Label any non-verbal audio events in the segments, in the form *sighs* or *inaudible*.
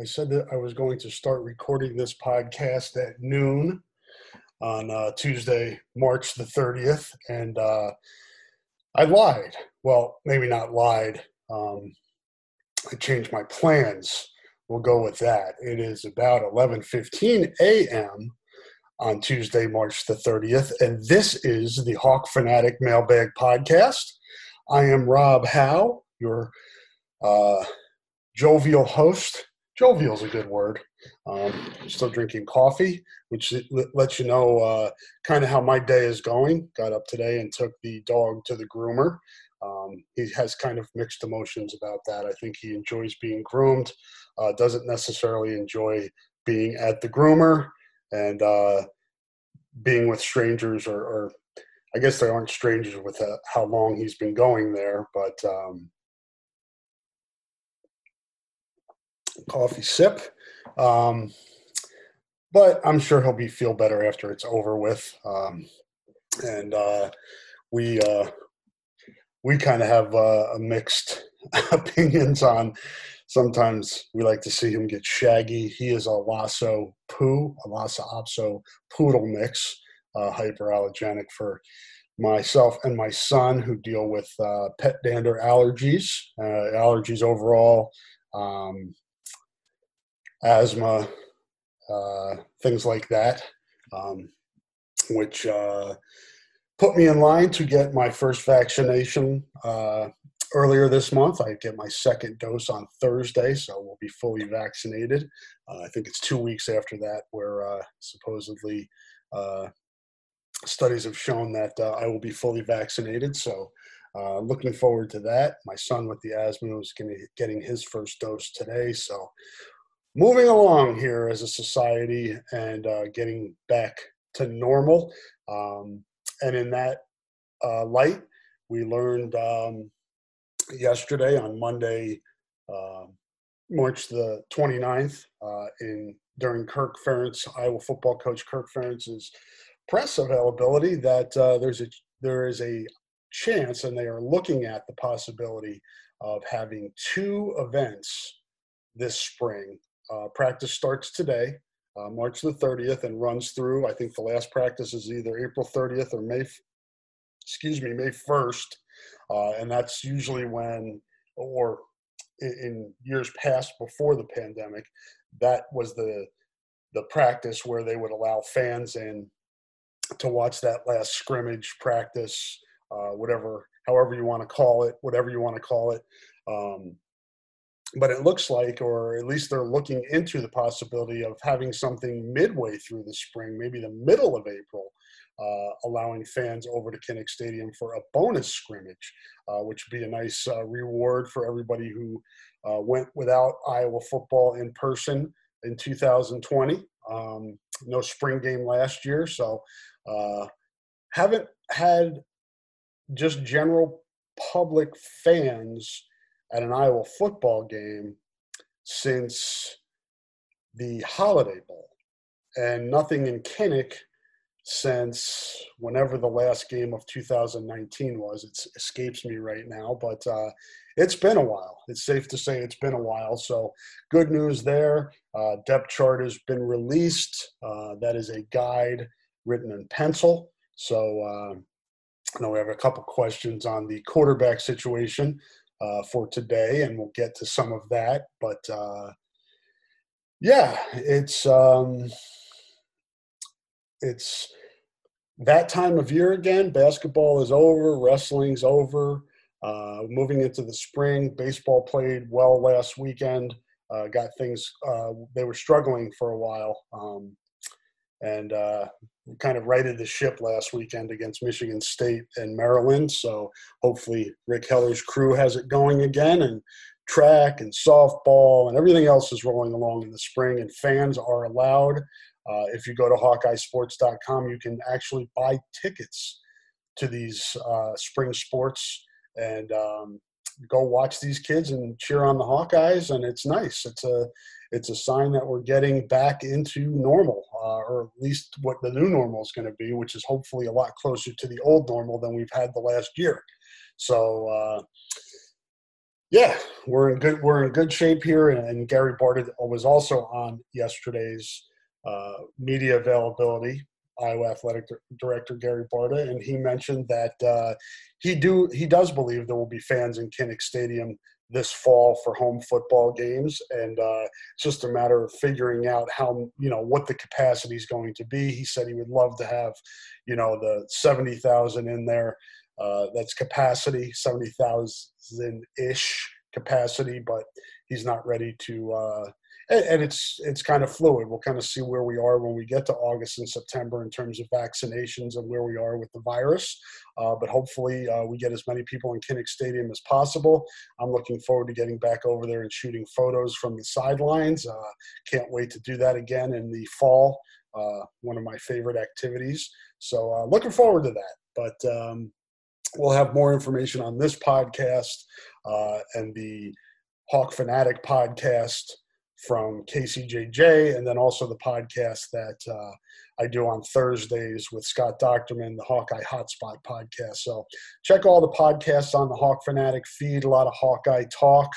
I said that I was going to start recording this podcast at noon on uh, Tuesday, March the 30th, and uh, I lied. Well, maybe not lied. Um, I changed my plans. We'll go with that. It is about 11:15 a.m. on Tuesday, March the 30th, and this is the Hawk Fanatic Mailbag Podcast. I am Rob Howe, your uh, jovial host. Jovial is a good word. Um, still drinking coffee, which lets you know uh, kind of how my day is going. Got up today and took the dog to the groomer. Um, he has kind of mixed emotions about that. I think he enjoys being groomed, uh, doesn't necessarily enjoy being at the groomer and uh, being with strangers, or, or, I guess they aren't strangers with uh, how long he's been going there, but um, coffee sip. Um, but I'm sure he'll be feel better after it's over with. Um, and uh, we uh, we kind of have uh, mixed *laughs* opinions on. Sometimes we like to see him get shaggy. He is a Lhasa poo, a Lhasa Apso poodle mix, uh, hyperallergenic for myself and my son who deal with uh, pet dander allergies, uh, allergies overall, um, asthma, uh, things like that, um, which uh, put me in line to get my first vaccination uh, earlier this month. I get my second dose on Thursday, so we'll be fully vaccinated. Uh, I think it's two weeks after that, where uh, supposedly uh, studies have shown that I will be fully vaccinated. So. Uh, looking forward to that. My son with the asthma is getting his first dose today, so moving along here as a society and uh, getting back to normal. Um, and in that uh, light, we learned um, yesterday on Monday, uh, March the 29th, uh, in during Kirk Ferentz, Iowa football coach Kirk Ferentz's press availability, that uh, there's a there is a chance, and they are looking at the possibility of having two events this spring uh, practice starts today, uh, March the 30th, and runs through. I think the last practice is either April 30th or May, excuse me, May 1st, uh, and that's usually when, or in, in years past before the pandemic, that was the the practice where they would allow fans in to watch that last scrimmage practice, uh, whatever, however you want to call it, whatever you want to call it. Um, but it looks like, or at least they're looking into the possibility of having something midway through the spring, maybe the middle of April, uh, allowing fans over to Kinnick Stadium for a bonus scrimmage, uh, which would be a nice uh, reward for everybody who uh, went without Iowa football in person in 2020. Um, no spring game last year, so uh, haven't had just general public fans at an Iowa football game since the Holiday Bowl. And nothing in Kinnick since whenever the last game of 2019 was. It escapes me right now, but uh, it's been a while. It's safe to say it's been a while. So, good news there. Uh, depth chart has been released. Uh, that is a guide written in pencil. So, uh, I know we have a couple questions on the quarterback situation uh, for today, and we'll get to some of that. But uh, yeah, it's um, it's that time of year again. Basketball is over, wrestling's over. Uh, moving into the spring, baseball played well last weekend. Uh, got things. Uh, they were struggling for a while, um, and uh, kind of righted the ship last weekend against Michigan State and Maryland. So hopefully, Rick Heller's crew has it going again, and track and softball and everything else is rolling along in the spring. And fans are allowed. Uh, if you go to HawkeyeSports.com, you can actually buy tickets to these uh, spring sports and um, go watch these kids and cheer on the Hawkeyes. And it's nice. It's a it's a sign that we're getting back into normal, uh, or at least what the new normal is going to be, which is hopefully a lot closer to the old normal than we've had the last year. So. Uh, yeah, we're in good we're in good shape here, and, Gary Barta was also on yesterday's uh, media availability. Iowa Athletic Director Gary Barta, and he mentioned that uh, he do he does believe there will be fans in Kinnick Stadium this fall for home football games, and uh, it's just a matter of figuring out how you know what the capacity is going to be. He said he would love to have, you know, the seventy thousand in there. Uh, that's capacity, seventy thousand ish capacity, but he's not ready to uh, and, and, it's it's kind of fluid. We'll kind of see where we are when we get to August and September in terms of vaccinations and where we are with the virus. Uh, but hopefully, uh, we get as many people in Kinnick Stadium as possible. I'm looking forward to getting back over there and shooting photos from the sidelines. Uh, can't wait to do that again in the fall. Uh, one of my favorite activities. So uh, looking forward to that. But um, we'll have more information on this podcast uh, and the Hawk Fanatic podcast from KCJJ, and then also the podcast that uh, I do on Thursdays with Scott Dochterman, the Hawkeye Hotspot podcast. So check all the podcasts on the Hawk Fanatic feed, a lot of Hawkeye talk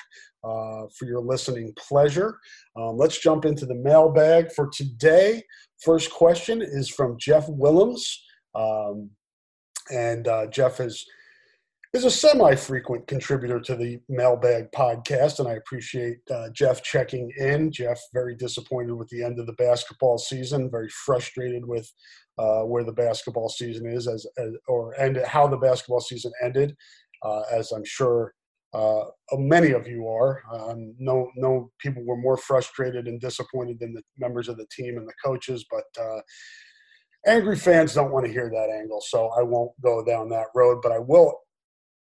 uh, for your listening pleasure. Um, let's jump into the mailbag for today. First question is from Jeff Willems. Um, and uh, Jeff has is a semi-frequent contributor to the Mailbag podcast, and I appreciate uh, Jeff checking in. Jeff very disappointed with the end of the basketball season, very frustrated with uh, where the basketball season is, as, as or and how the basketball season ended, uh, as I'm sure uh, many of you are. Um, no, no people were more frustrated and disappointed than the members of the team and the coaches, but uh, angry fans don't want to hear that angle, so I won't go down that road. But I will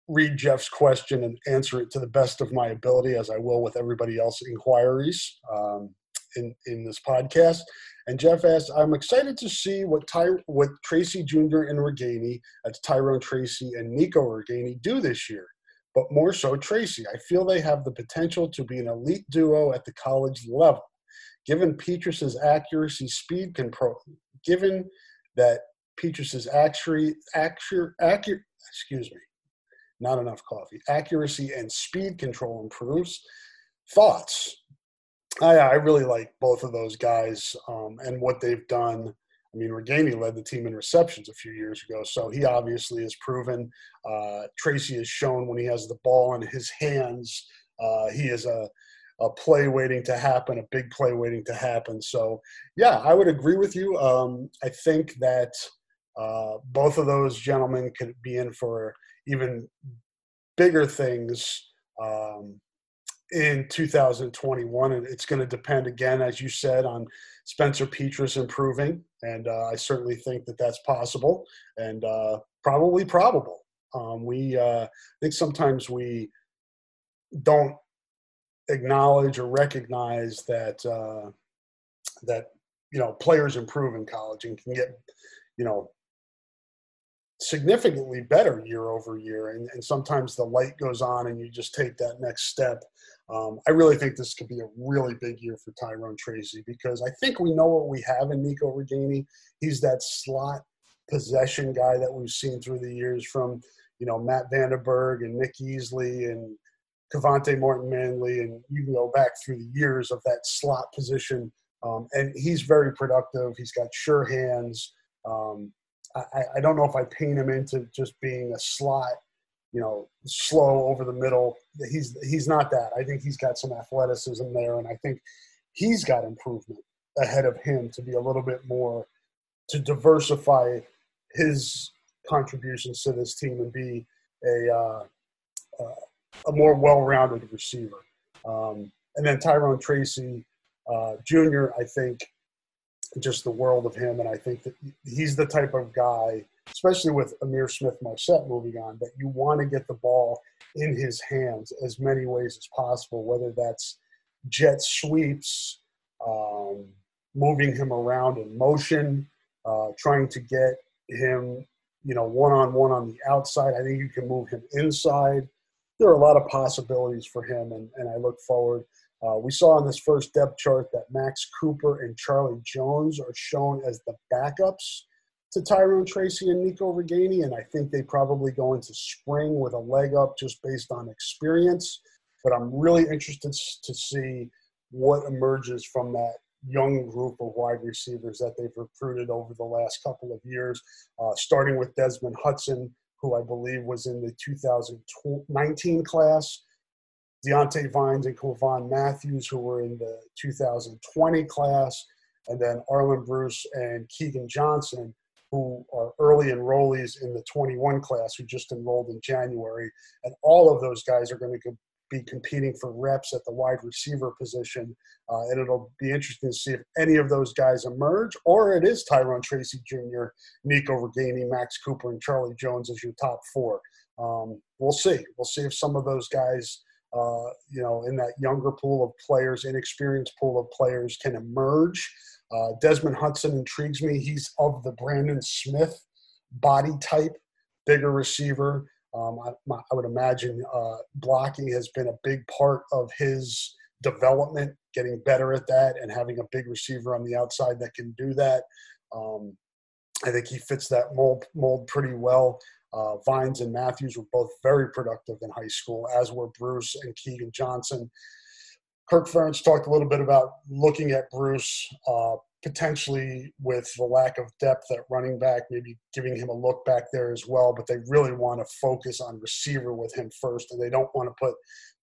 read Jeff's question and answer it to the best of my ability, as I will with everybody else inquiries um, in in this podcast. And Jeff asked, "I'm excited to see what Ty- what Tracy Jr. and Ragaini, that's Tyrone Tracy and Nico Ragaini, do this year." But more so, Tracy. I feel they have the potential to be an elite duo at the college level. Given Petras's accuracy, speed control, given that Petras's accuracy, accurate, excuse me, not enough coffee. Accuracy and speed control improves. Thoughts? I, I really like both of those guys um, and what they've done. I mean, Ragaini led the team in receptions a few years ago, so he obviously has proven. Uh, Tracy has shown when he has the ball in his hands, uh, he is a, a play waiting to happen, a big play waiting to happen. So, yeah, I would agree with you. Um, I think that uh, both of those gentlemen could be in for even bigger things um, in 2021. And it's going to depend, again, as you said, on Spencer Petras improving. And uh, I certainly think that that's possible and uh, probably probable. Um, we, uh, I think sometimes we don't acknowledge or recognize that uh, that you know players improve in college and can get you know significantly better year over year. And, and sometimes the light goes on and you just take that next step. Um, I really think this could be a really big year for Tyrone Tracy because I think we know what we have in Nico Ragaini. He's that slot possession guy that we've seen through the years from, you know, Matt VandeBerg and Nick Easley and Kevonte Martin-Manley, and you can go back through the years of that slot position. Um, and he's very productive. He's got sure hands. Um, I, I don't know if I paint him into just being a slot, you know, slow over the middle. He's he's not that. I think he's got some athleticism there, and I think he's got improvement ahead of him to be a little bit more to diversify his contributions to this team and be a uh, uh, a more well-rounded receiver. Um, and then Tyrone Tracy uh, Jr. I think just the world of him, and I think that he's the type of guy, especially with Ihmir Smith-Marsette moving on, that you want to get the ball in his hands as many ways as possible, whether that's jet sweeps, um, moving him around in motion, uh, trying to get him, you know, one on one on the outside. I think you can move him inside. There are a lot of possibilities for him, and, and I look forward. Uh, we saw on this first depth chart that Max Cooper and Charlie Jones are shown as the backups to Tyrone Tracy and Nico Ragaini, and I think they probably go into spring with a leg up just based on experience. But I'm really interested to see what emerges from that young group of wide receivers that they've recruited over the last couple of years, uh, starting with Desmond Hudson, who I believe was in the 2019 class, Diante Vines and Quavon Matthews, who were in the 2020 class, and then Arland Bruce and Keagan Johnson, who are early enrollees in the 21 class who just enrolled in January. And all of those guys are going to be competing for reps at the wide receiver position. Uh, and it'll be interesting to see if any of those guys emerge, or it is Tyrone Tracy Jr., Nico Ragaini, Max Cooper, and Charlie Jones as your top four. Um, we'll see. We'll see if some of those guys, uh, you know, in that younger pool of players, inexperienced pool of players, can emerge. Uh, Desmond Hudson intrigues me. He's of the Brandon Smith body type, bigger receiver. Um, I, my, I, would imagine uh, blocking has been a big part of his development, getting better at that, and having a big receiver on the outside that can do that. Um, I think he fits that mold mold pretty well. Uh, Vines and Matthews were both very productive in high school, as were Bruce and Keagan Johnson. Kirk Ferentz talked a little bit about looking at Bruce uh, potentially with the lack of depth at running back, maybe giving him a look back there as well. But they really want to focus on receiver with him first, and they don't want to put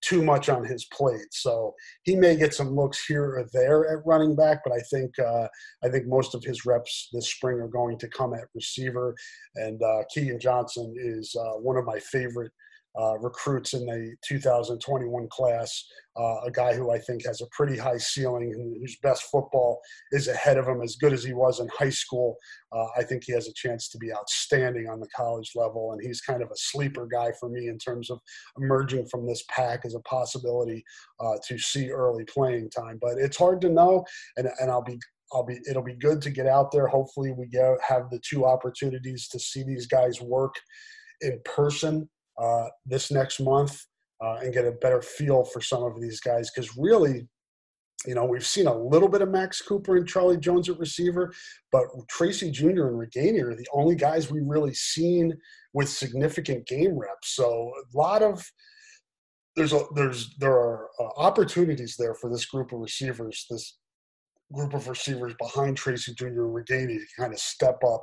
too much on his plate. So he may get some looks here or there at running back, but I think uh, I think most of his reps this spring are going to come at receiver. And uh, Keagan Johnson is uh, one of my favorite uh, recruits in the 2021 class. Uh, a guy who I think has a pretty high ceiling and whose best football is ahead of him, as good as he was in high school. Uh, I think he has a chance to be outstanding on the college level, and he's kind of a sleeper guy for me in terms of emerging from this pack as a possibility uh, to see early playing time. But it's hard to know, and, and I'll be I'll be it'll be good to get out there. Hopefully, we get have the two opportunities to see these guys work in person uh, this next month uh, and get a better feel for some of these guys because really you know, we've seen a little bit of Max Cooper and Charlie Jones at receiver, but Tracy Jr. and Ragaini are the only guys we've really seen with significant game reps. So a lot of there's a there's there are uh, opportunities there for this group of receivers, this group of receivers behind Tracy Jr. and Ragaini to kind of step up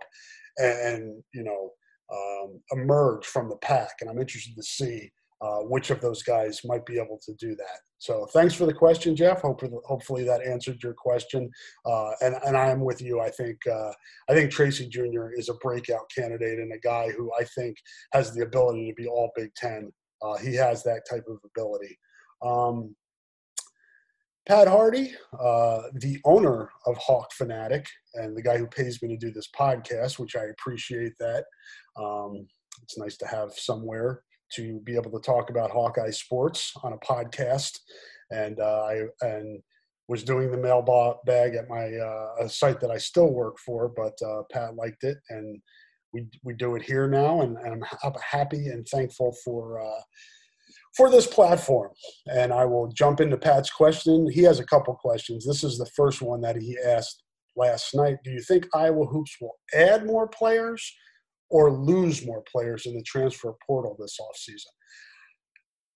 and you know um, emerge from the pack. And I'm interested to see uh, which of those guys might be able to do that. So thanks for the question, Jeff. Hopefully, hopefully that answered your question. Uh, and and I am with you. I think uh, I think Tracy Jr. is a breakout candidate and a guy who I think has the ability to be all Big Ten. Uh, he has that type of ability. Um, Pat Hardy, uh, the owner of Hawk Fanatic and the guy who pays me to do this podcast, which I appreciate that. Um, it's nice to have somewhere to be able to talk about Hawkeye sports on a podcast. And uh, I and was doing the mail bag at my uh, site that I still work for, but uh, Pat liked it, and we we do it here now, and, and I'm happy and thankful for uh, for this platform. And I will jump into Pat's question. He has a couple questions. This is the first one that he asked last night. Do you think Iowa Hoops will add more players or lose more players in the transfer portal this offseason?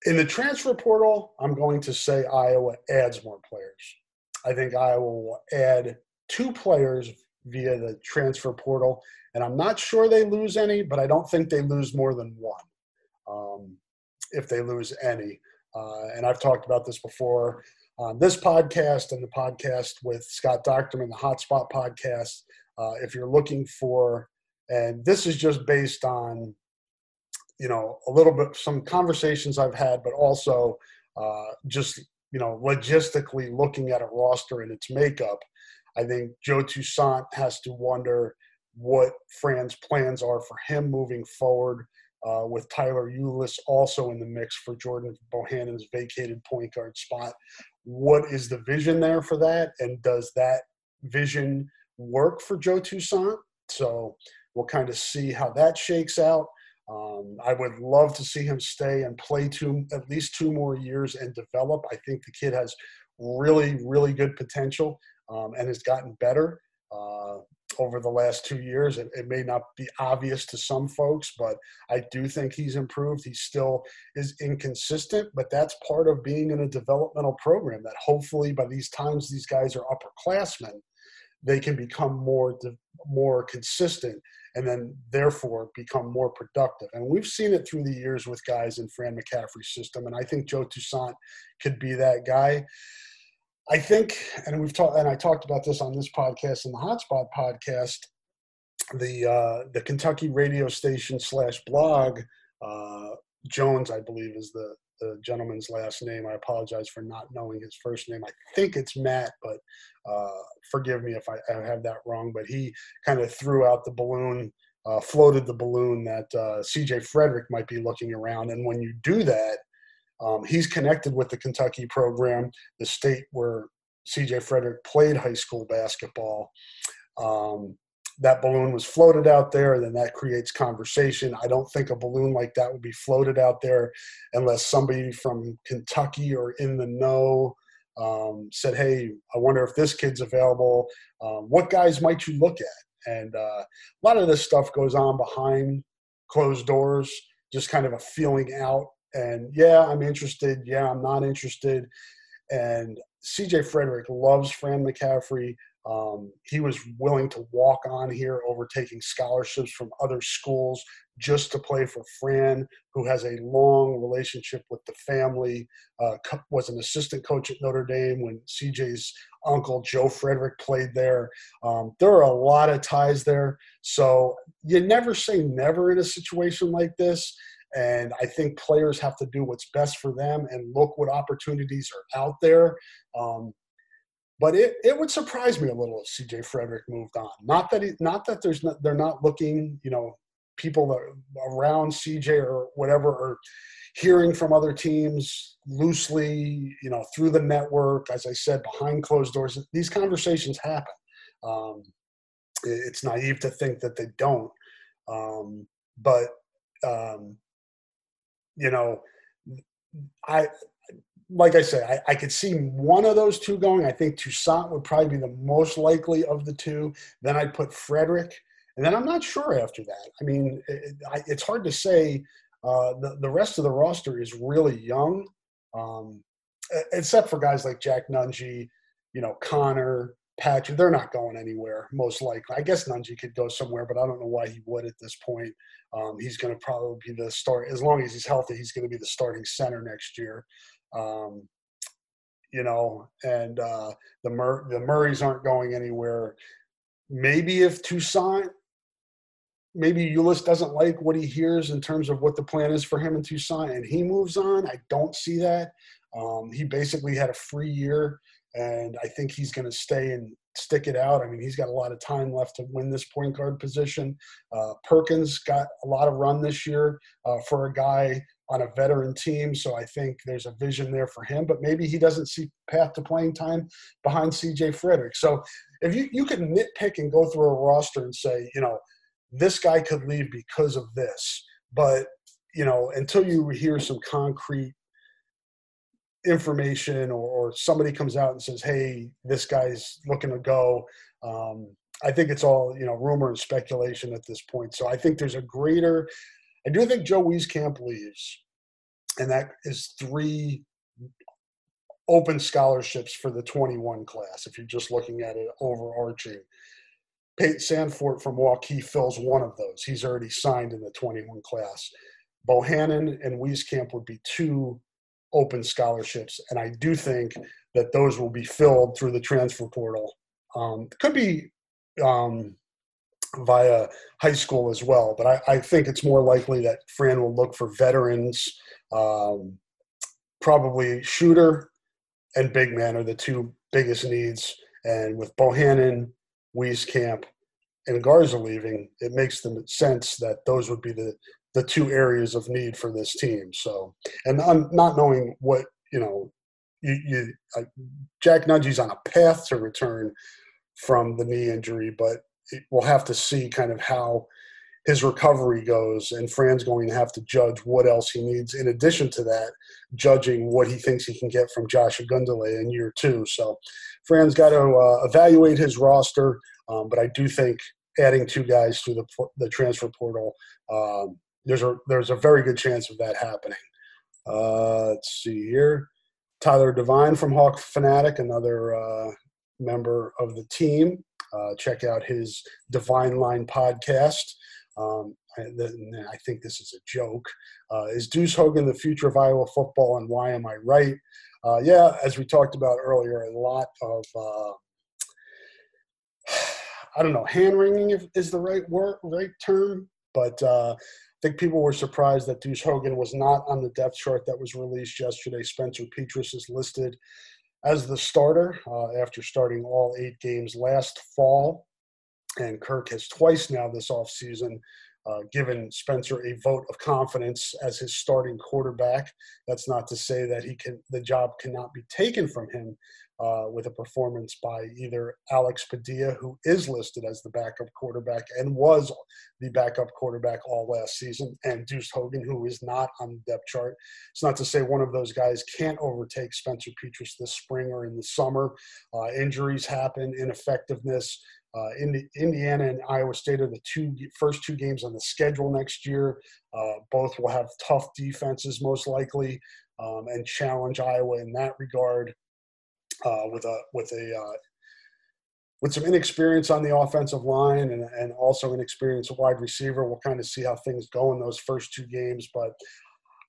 In the transfer portal, I'm going to say Iowa adds more players. I think Iowa will add two players via the transfer portal, and I'm not sure they lose any, but I don't think they lose more than one um, if they lose any. Uh, and I've talked about this before on this podcast and the podcast with Scott Dochterman, the Hotspot podcast. Uh, if you're looking for, and this is just based on, you know, a little bit some conversations I've had, but also uh, just you know logistically looking at a roster and its makeup. I think Joe Toussaint has to wonder what Fran's plans are for him moving forward uh, with Tyler Ulis also in the mix for Jordan Bohannon's vacated point guard spot. What is the vision there for that? And does that vision work for Joe Toussaint? So we'll kind of see how that shakes out. Um, I would love to see him stay and play two, at least two more years and develop. I think the kid has really, really good potential um, and has gotten better. Uh, over the last two years. It, it, may not be obvious to some folks, but I do think he's improved. He still is inconsistent, but that's part of being in a developmental program that hopefully by these times these guys are upperclassmen, they can become more more consistent and then therefore become more productive. And we've seen it through the years with guys in Fran McCaffery's system, and I think Joe Toussaint could be that guy. I think, and we've talked, and I talked about this on this podcast and the Hotspot podcast. The uh, the Kentucky radio station slash blog uh, Jones, I believe, is the the gentleman's last name. I apologize for not knowing his first name. I think it's Matt, but uh, forgive me if I, I, have that wrong. But he kind of threw out the balloon, uh, floated the balloon that uh, C.J. Fredrick might be looking around. And when you do that, um, he's connected with the Kentucky program, the state where CJ Fredrick played high school basketball. Um, that balloon was floated out there, and then that creates conversation. I don't think a balloon like that would be floated out there unless somebody from Kentucky or in the know um, said, "Hey, I wonder if this kid's available. Um, what guys might you look at?" And uh, a lot of this stuff goes on behind closed doors, just kind of a feeling out and yeah, I'm interested. Yeah, I'm not interested. And CJ Fredrick loves Fran McCaffery. Um, he was willing to walk on here, overtaking scholarships from other schools just to play for Fran, who has a long relationship with the family. Uh, was an assistant coach at Notre Dame when CJ's uncle Joe Fredrick played there. Um, there are a lot of ties there, so you never say never in a situation like this. And I think players have to do what's best for them and look what opportunities are out there. Um, but it, it would surprise me a little if CJ Fredrick moved on. Not that he, not that there's not, they're not looking, you know, people around CJ or whatever are hearing from other teams loosely, you know, through the network. As I said, behind closed doors, these conversations happen. Um, it's naive to think that they don't. Um, but um, you know, I like I said, I, I, could see one of those two going. I think Toussaint would probably be the most likely of the two. Then I'd put Fredrick, and then I'm not sure after that. I mean, it, it's hard to say. Uh, the the rest of the roster is really young, um, except for guys like Jack Nunge, you know, Connor, Patrick. They're not going anywhere, most likely. I guess Nunge could go somewhere, but I don't know why he would at this point. Um, he's going to probably be the start as long as he's healthy. He's going to be the starting center next year. Um, you know, and uh, the Mur- the Murrays aren't going anywhere. Maybe if Toussaint, maybe Ulis doesn't like what he hears in terms of what the plan is for him in Toussaint, and he moves on. I don't see that. Um, he basically had a free year, and I think he's going to stay and stick it out. I mean, he's got a lot of time left to win this point guard position. Uh, Perkins got a lot of run this year uh, for a guy on a veteran team, so I think there's a vision there for him. But maybe he doesn't see path to playing time behind C.J. Fredrick. So if you you could nitpick and go through a roster and say, you know, this guy could leave because of this, but you know, until you hear some concrete information or, or, somebody comes out and says, "Hey, this guy's looking to go." Um, I think it's all you know rumor and speculation at this point. So I think there's a greater. I do think Joe Wieskamp leaves, and that is three open scholarships for the 21 class. If you're just looking at it overarching, Payton Sandfort from Waukee fills one of those. He's already signed in the 21 class. Bohannon and Wieskamp would be two open scholarships, and I do think that those will be filled through the transfer portal. Um, could be um, via high school as well, but I, I, think it's more likely that Fran will look for veterans, um, probably shooter and big man are the two biggest needs. And with Bohannon, Wieskamp, and Garza leaving, it makes them sense that those would be the the two areas of need for this team. So, and I'm not knowing what you know, you, you uh, Jack Nunge's on a path to return from the knee injury, but it, we'll have to see kind of how his recovery goes, and Fran's going to have to judge what else he needs in addition to that, judging what he thinks he can get from Josh Ogundele in year two. So, Fran's got to uh, evaluate his roster, um, but I do think adding two guys through the the transfer portal um, there's a there's a very good chance of that happening. Uh, let's see here, Tyler Devine from Hawk Fanatic, another uh, member of the team. Uh, check out his Divine Line podcast. Um, I, I, think this is a joke. Uh, is Deuce Hogan the future of Iowa football, and why am I right? Uh, yeah, as we talked about earlier, a lot of uh, *sighs* I don't know, hand wringing is the right word, right term, but uh, I think people were surprised that Deuce Hogan was not on the depth chart that was released yesterday. Spencer Petras is listed as the starter uh, after starting all eight games last fall. And Kirk has twice now this offseason uh, given Spencer a vote of confidence as his starting quarterback. That's not to say that he can the job cannot be taken from him, uh, with a performance by either Alex Padilla, who is listed as the backup quarterback and was the backup quarterback all last season, and Deuce Hogan, who is not on the depth chart. It's not to say one of those guys can't overtake Spencer Petras this spring or in the summer. Uh, injuries happen, ineffectiveness. Uh, Indiana and Iowa State are the two first two games on the schedule next year. Uh, both will have tough defenses, most likely, um, and challenge Iowa in that regard uh, with a with a uh, with some inexperience on the offensive line and, and also inexperienced wide receiver. We'll kind of see how things go in those first two games, but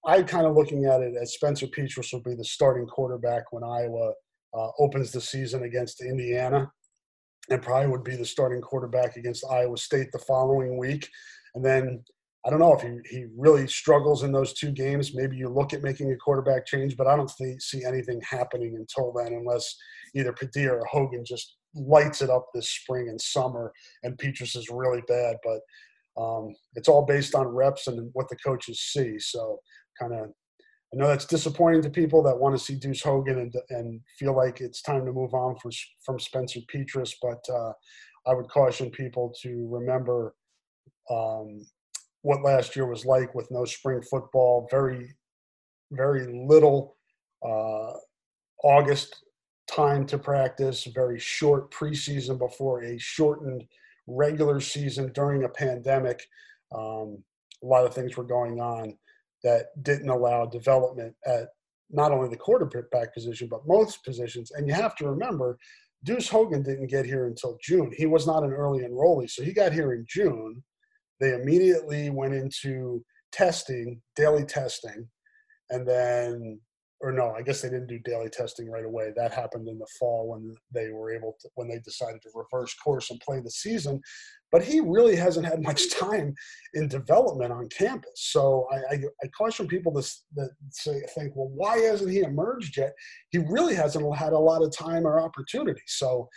I'm kind of looking at it as Spencer Petras will be the starting quarterback when Iowa uh, opens the season against Indiana, and probably would be the starting quarterback against Iowa State the following week, and then I don't know if he, he really struggles in those two games. Maybe you look at making a quarterback change, but I don't think, see anything happening until then, unless either Padilla or Hogan just lights it up this spring and summer, and Petras is really bad. But um, it's all based on reps and what the coaches see. So, kind of, I know that's disappointing to people that want to see Deuce Hogan and and feel like it's time to move on for, from Spencer Petras. But uh, I would caution people to remember. Um, what last year was like with no spring football, very, very little uh, August time to practice, very short preseason before a shortened regular season during a pandemic. Um, a lot of things were going on that didn't allow development at not only the quarterback position, but most positions. And you have to remember, Deuce Hogan didn't get here until June. He was not an early enrollee, so he got here in June. They immediately went into testing, daily testing, and then, or no, I guess they didn't do daily testing right away. That happened in the fall when they were able to, when they decided to reverse course and play the season. But he really hasn't had much *laughs* time in development on campus. So I, I, I caution people to, that say, think, well, why hasn't he emerged yet? He really hasn't had a lot of time or opportunity. So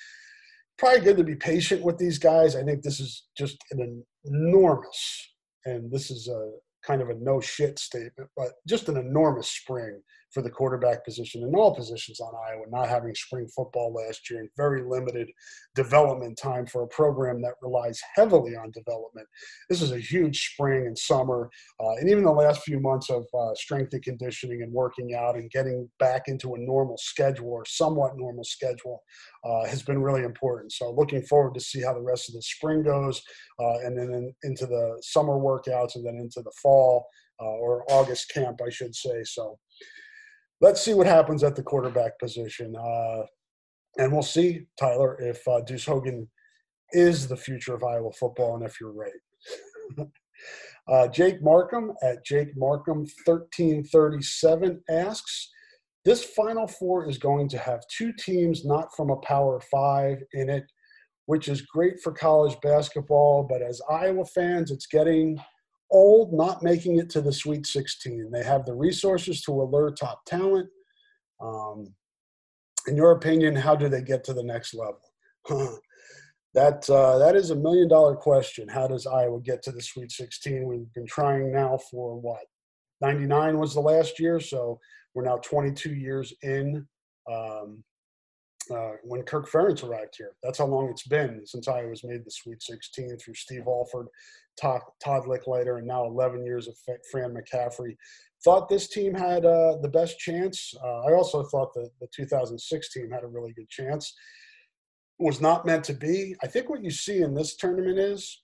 probably good to be patient with these guys. I think this is just an enormous, and this is a kind of a no shit statement, but just an enormous spring for the quarterback position and all positions on Iowa, not having spring football last year and very limited development time for a program that relies heavily on development. This is a huge spring and summer, uh, and even the last few months of uh, strength and conditioning and working out and getting back into a normal schedule or somewhat normal schedule uh, has been really important. So, looking forward to see how the rest of the spring goes, uh, and then in, into the summer workouts, and then into the fall uh, or August camp, I should say. So, let's see what happens at the quarterback position. Uh, and we'll see, Tyler, if uh, Deuce Hogan is the future of Iowa football and if you're right. *laughs* uh, Jake Markham at Jake Markham 1337 asks This Final Four is going to have two teams not from a Power Five in it, which is great for college basketball, but as Iowa fans, it's getting old not making it to the Sweet 16. They have the resources to allure top talent. Um, in your opinion, how do they get to the next level? that uh, that is a million dollar question. How does Iowa get to the Sweet 16? We've been trying now for what 99 was the last year, so we're now 22 years in. Um, uh, when Kirk Ferentz arrived here. That's how long it's been since I was made the Sweet 16 through Steve Alford, Todd, Todd Lickliter, and now 11 years of Fran McCaffery. Thought this team had uh, the best chance. Uh, I also thought that the 2006 team had a really good chance. Was not meant to be. I think what you see in this tournament is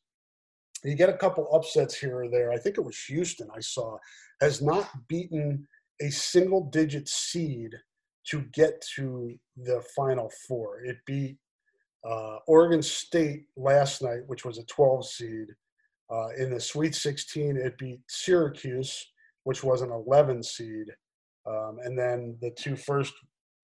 you get a couple upsets here or there. I think it was Houston I saw has not beaten a single digit seed to get to the Final Four. It beat uh, Oregon State last night, which was a 12 seed. Uh, in the Sweet 16, it beat Syracuse, which was an 11 seed. Um, and then the two first,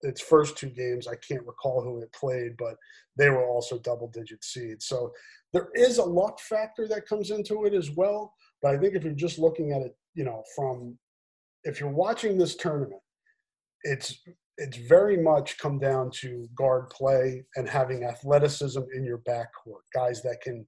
its first two games, I can't recall who it played, but they were also double digit seeds. So there is a luck factor that comes into it as well. But I think if you're just looking at it, you know, from if you're watching this tournament, it's it's very much come down to guard play and having athleticism in your backcourt. Guys that can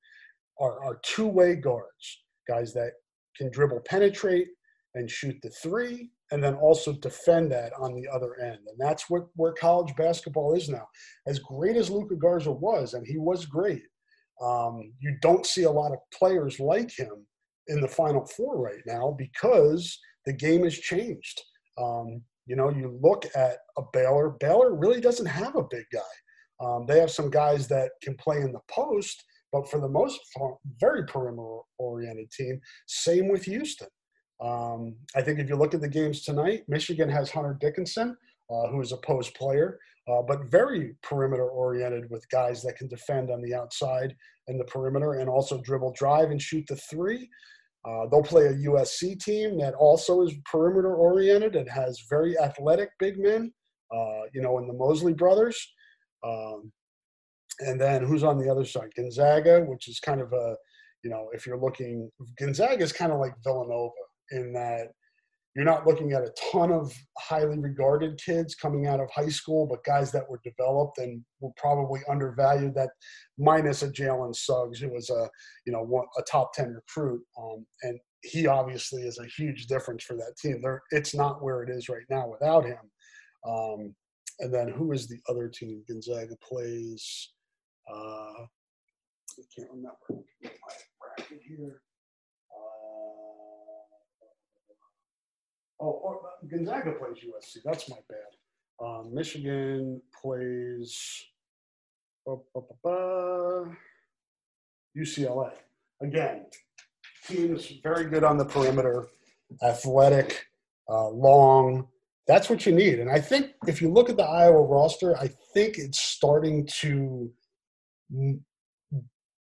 are, are two way guards, guys that can dribble, penetrate, and shoot the three, and then also defend that on the other end. And that's what where college basketball is now. As great as Luka Garza was, and he was great, um, you don't see a lot of players like him in the Final Four right now because the game has changed. Um, you know, you look at a Baylor. Baylor really doesn't have a big guy. Um, they have some guys that can play in the post, but for the most part, very perimeter oriented team. Same with Houston. Um, I think if you look at the games tonight, Michigan has Hunter Dickinson, uh, who is a post player, uh, but very perimeter oriented with guys that can defend on the outside and the perimeter and also dribble, drive, and shoot the three. Uh, they'll play a USC team that also is perimeter oriented and has very athletic big men, uh, you know, in the Mobley brothers. Um, and then who's on the other side? Gonzaga, which is kind of a, you know, if you're looking, Gonzaga is kind of like Villanova in that you're not looking at a ton of highly regarded kids coming out of high school, but guys that were developed and were probably undervalued. That minus a Jalen Suggs, who was a you know a top ten recruit, um, and he obviously is a huge difference for that team. There, it's not where it is right now without him. Um, and then who is the other team? Gonzaga plays. Uh, I can't remember. Here. Oh, or, Gonzaga plays USC. That's my bad. Um, Michigan plays UCLA. Again, teams very good on the perimeter, athletic, uh, long. That's what you need. And I think if you look at the Iowa roster, I think it's starting to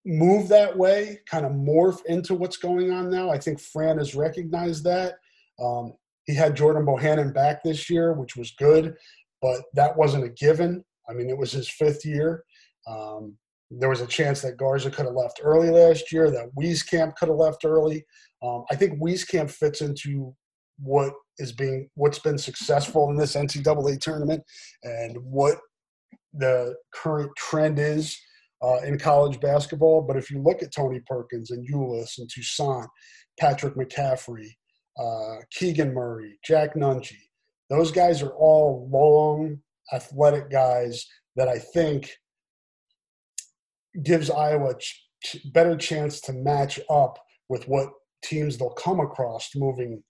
move that way, kind of morph into what's going on now. I think Fran has recognized that. Um, he had Jordan Bohannon back this year, which was good, but that wasn't a given. I mean, it was his fifth year. Um, there was a chance that Garza could have left early last year, that Wieskamp could have left early. Um, I think Wieskamp fits into what is being what's been successful in this NCAA tournament and what the current trend is uh, in college basketball. But if you look at Tony Perkins and Ulis and Toussaint, Patrick McCaffery, uh, Keegan Murray, Jack Nunge. Those guys are all long, athletic guys that I think gives Iowa a better chance to match up with what teams they'll come across moving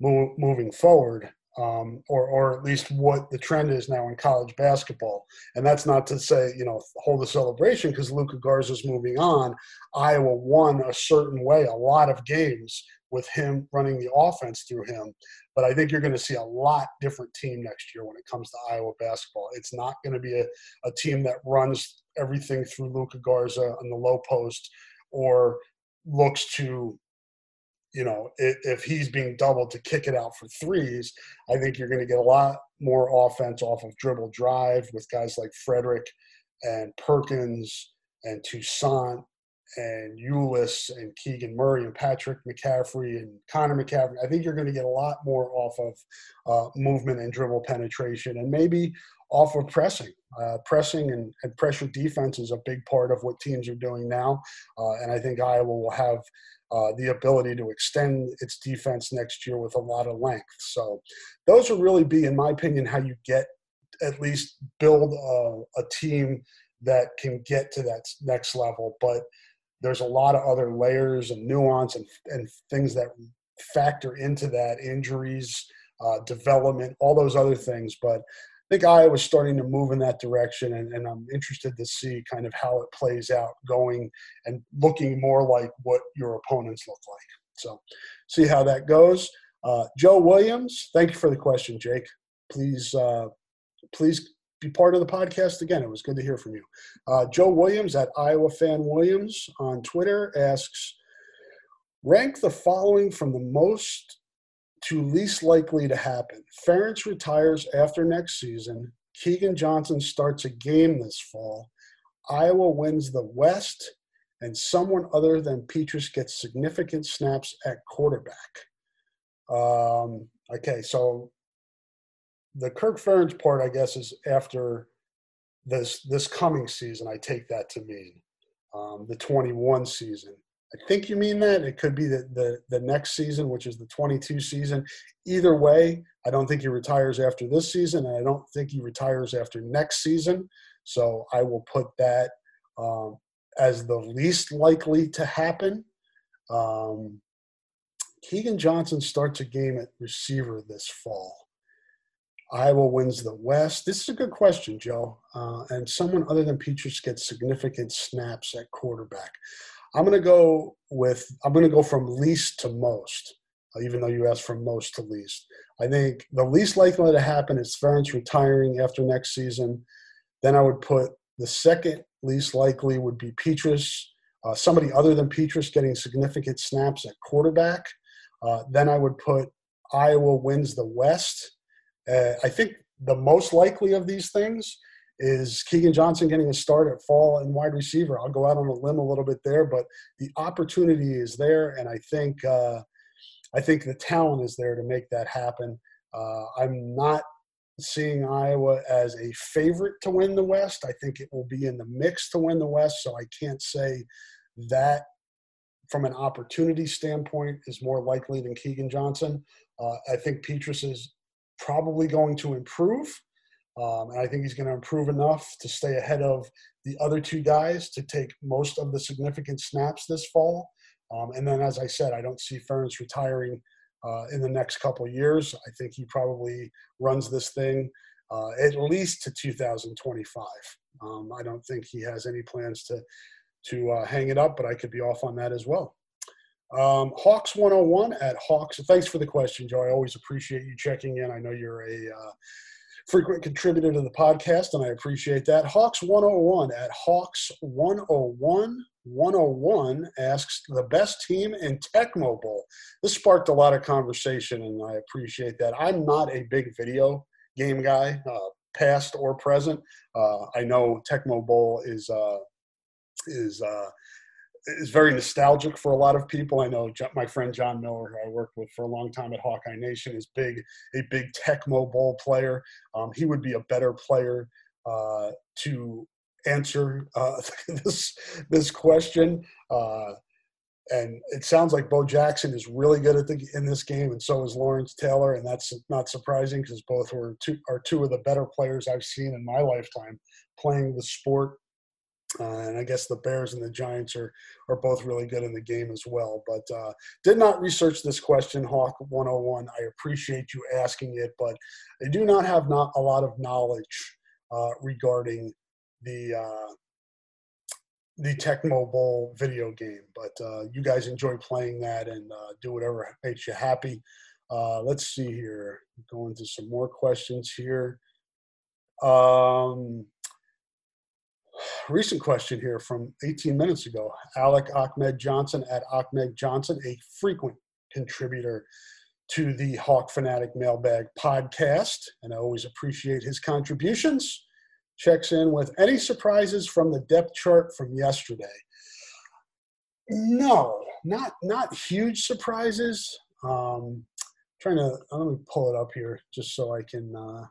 moving forward um, or, or at least what the trend is now in college basketball. And that's not to say, you know, hold a celebration because Luka Garza's moving on. Iowa won a certain way, a lot of games with him running the offense through him. But I think you're going to see a lot different team next year when it comes to Iowa basketball. It's not going to be a, a team that runs everything through Luka Garza on the low post or looks to you know, if, if, he's being doubled to kick it out for threes, I think you're going to get a lot more offense off of dribble drive with guys like Fredrick and Perkins and Toussaint and Ulis and Keegan Murray and Patrick McCaffery and Connor McCaffery. I think you're going to get a lot more off of uh, movement and dribble penetration and maybe off of pressing. Uh, pressing and, and, pressure defense is a big part of what teams are doing now. Uh, and I think Iowa will have uh, the ability to extend its defense next year with a lot of length. So those will really be, in my opinion, how you get at least build a, a team that can get to that next level. But there's a lot of other layers and nuance and, and things that factor into that injuries, uh, development, all those other things. But I think Iowa's starting to move in that direction, and, and, I'm interested to see kind of how it plays out going and looking more like what your opponents look like. So, see how that goes. Uh, Joe Williams, thank you for the question, Jake. Please, uh, please be part of the podcast again. It was good to hear from you. Uh, Joe Williams at Iowa Fan Williams on Twitter asks, rank the following from the most to least likely to happen. Ferentz retires after next season. Keagan Johnson starts a game this fall. Iowa wins the West, and someone other than Petras gets significant snaps at quarterback. Um, okay, so the Kirk Ferentz part, I guess, is after this this coming season. I take that to mean um, the 21 season. I think you mean that. It could be the, the, the next season, which is the 22 season. Either way, I don't think he retires after this season, and I don't think he retires after next season. So I will put that um, as the least likely to happen. Um, Keagan Johnson starts a game at receiver this fall. Iowa wins the West. This is a good question, Joe. Uh, and someone other than Petras gets significant snaps at quarterback. I'm going to go with I'm going to go from least to most, uh, even though you asked from most to least. I think the least likely to happen is Ferentz retiring after next season. Then I would put the second least likely would be Petras, uh, somebody other than Petras getting significant snaps at quarterback. Uh, then I would put Iowa wins the West. Uh, I think the most likely of these things is Keagan Johnson getting a start at fall and wide receiver. I'll go out on a limb a little bit there, but the opportunity is there, and I think uh, I think the talent is there to make that happen. Uh, I'm not seeing Iowa as a favorite to win the West. I think it will be in the mix to win the West, so I can't say that from an opportunity standpoint is more likely than Keagan Johnson. Uh, I think Petras is probably going to improve. Um, and I think he's going to improve enough to stay ahead of the other two guys to take most of the significant snaps this fall. Um, and then, as I said, I don't see Ferentz retiring uh, in the next couple years. I think he probably runs this thing uh, at least to 2025. Um, I don't think he has any plans to to uh, hang it up, but I could be off on that as well. Um, Hawks 101 at Hawks. Thanks for the question, Joe. I always appreciate you checking in. I know you're a uh, frequent contributor to the podcast, and I appreciate that. Hawks 101 at Hawks 101 101 asks the best team in Tecmo Bowl. This sparked a lot of conversation, and I appreciate that. I'm not a big video game guy, uh, past or present. Uh, I know Tecmo Bowl is uh, is uh, is very nostalgic for a lot of people. I know my friend John Miller, who I worked with for a long time at Hawkeye Nation, is big a big Tecmo Bowl player. Um, he would be a better player uh, to answer uh, *laughs* this this question. Uh, and it sounds like Bo Jackson is really good at the in this game, and so is Lawrence Taylor, and that's not surprising because both were two are two of the better players I've seen in my lifetime playing the sport. Uh, and I guess the Bears and the Giants are are both really good in the game as well. But uh, did not research this question, Hawk 101. I appreciate you asking it, but I do not have not a lot of knowledge uh, regarding the uh, the Tecmo Bowl video game. But uh, you guys enjoy playing that and uh, do whatever makes you happy. Let's see here. Go into some more questions here. Um, recent question here from 18 minutes ago. Alec Ahmed Johnson at Ahmed Johnson, a frequent contributor to the Hawk Fanatic Mailbag podcast, and I always appreciate his contributions checks in with any surprises from the depth chart from yesterday. No, not not huge surprises. Um, trying to let me pull it up here just so I can uh,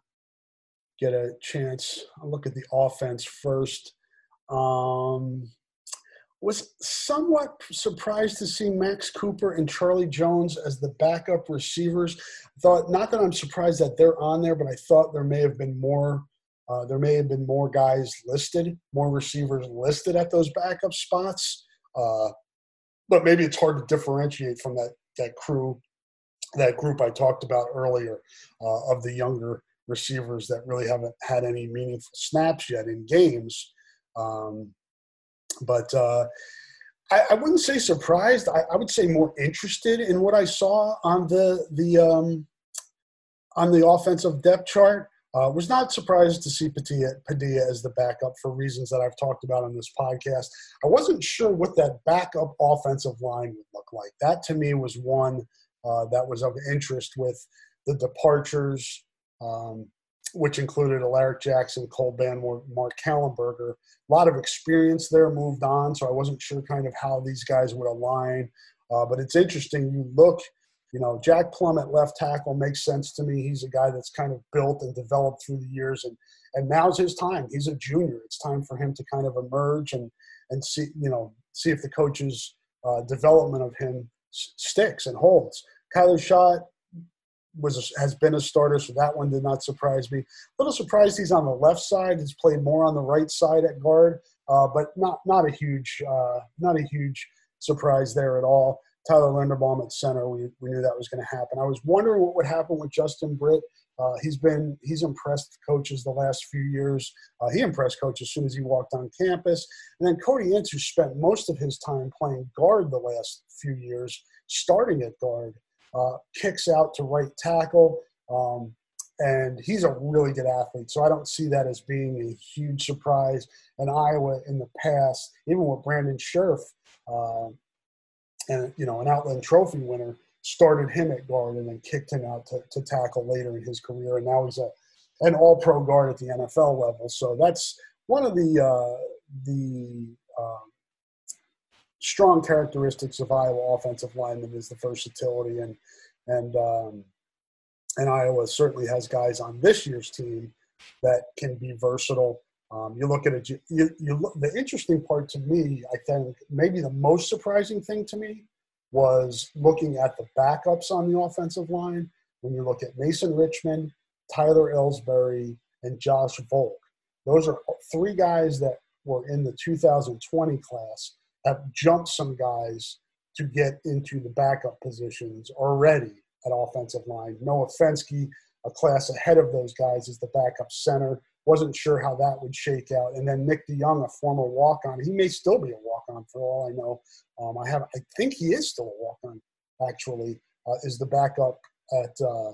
get a chance. I'll look at the offense first. Um, was somewhat surprised to see Max Cooper and Charlie Jones as the backup receivers. Thought not that I'm surprised that they're on there, but I thought there may have been more uh, there may have been more guys listed, more receivers listed at those backup spots, uh, but maybe it's hard to differentiate from that that crew, that group I talked about earlier uh, of the younger receivers that really haven't had any meaningful snaps yet in games. Um, but uh, I, I, wouldn't say surprised. I, I, would say more interested in what I saw on the the um, on the offensive depth chart. Uh, was not surprised to see Padilla, Padilla as the backup for reasons that I've talked about on this podcast. I wasn't sure what that backup offensive line would look like. That to me was one uh, that was of interest with the departures, um, which included Alaric Jackson, Cole Banwart, Mark Kallenberger. A lot of experience there moved on, so I wasn't sure kind of how these guys would align. Uh, but it's interesting. You look – you know, Jack Plumb at left tackle makes sense to me. He's a guy that's kind of built and developed through the years, and and now's his time. He's a junior. It's time for him to kind of emerge and and see you know see if the coach's uh, development of him s- sticks and holds. Kyler Schott was has been a starter, so that one did not surprise me. A little surprised he's on the left side. He's played more on the right side at guard, uh, but not not a huge uh, not a huge surprise there at all. Tyler Linderbaum at center. We, we knew that was going to happen. I was wondering what would happen with Justin Britt. Uh, he's been he's impressed coaches the last few years. Uh, he impressed coaches as soon as he walked on campus. And then Cody Ince, who spent most of his time playing guard the last few years, starting at guard, uh, kicks out to right tackle. Um, and he's a really good athlete. So I don't see that as being a huge surprise. And Iowa in the past, even with Brandon Scherff, uh, and you know an Outland Trophy winner started him at guard and then kicked him out to, to tackle later in his career, and now he's a an All Pro guard at the NFL level. So that's one of the uh, the um, strong characteristics of Iowa offensive linemen is the versatility, and and um, and Iowa certainly has guys on this year's team that can be versatile um, you look at it. You, you, look, the interesting part to me, I think, maybe the most surprising thing to me was looking at the backups on the offensive line. When you look at Mason Richmond, Tyler Elsbury, and Josh Volk, those are three guys that were in the 2020 class have jumped some guys to get into the backup positions already at offensive line. Noah Fenske, a class ahead of those guys, is the backup center wasn't sure how that would shake out. And then Nick DeJong, a former walk-on, he may still be a walk-on for all I know. Um, I have, I think he is still a walk-on. Actually, uh, is the backup at uh,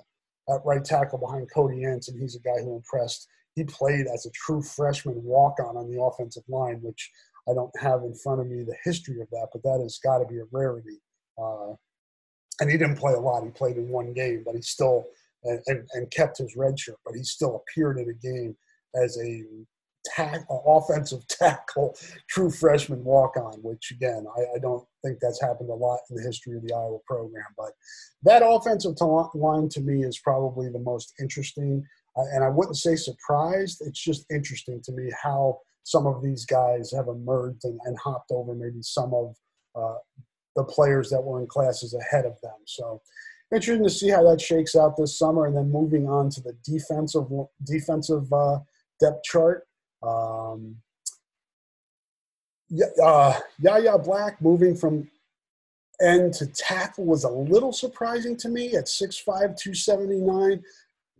at right tackle behind Cody Ince, and he's a guy who impressed. He played as a true freshman walk-on on the offensive line, which I don't have in front of me the history of that, but that has got to be a rarity. Uh, and he didn't play a lot. He played in one game, but he still and, and, and kept his red shirt, but he still appeared in a game as a tack, offensive *laughs* tackle, true freshman walk on, which again, I, I, don't think that's happened a lot in the history of the Iowa program. But that offensive line to me is probably the most interesting. Uh, and I wouldn't say surprised, it's just interesting to me how some of these guys have emerged and, and hopped over maybe some of uh, the players that were in classes ahead of them. So interesting to see how that shakes out this summer. And then moving on to the defensive defensive uh, depth chart. Um, uh, Yahya Black moving from end to tackle was a little surprising to me at 6'5", 279.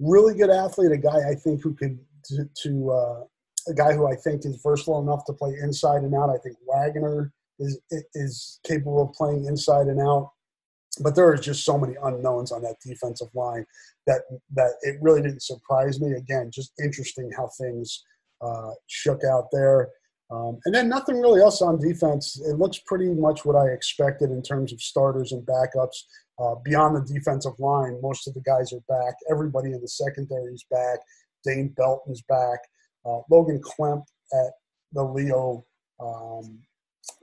Really good athlete, a guy I think who could to, to uh, a guy who I think is versatile enough to play inside and out. I think Wagner is is capable of playing inside and out. But there are just so many unknowns on that defensive line that that it really didn't surprise me. Again, just interesting how things uh, shook out there. Um, and then nothing really else on defense. It looks pretty much what I expected in terms of starters and backups. Uh, beyond the defensive line, most of the guys are back. Everybody in the secondary is back. Dane Belton's back. Uh, Logan Klemp at the Leo um,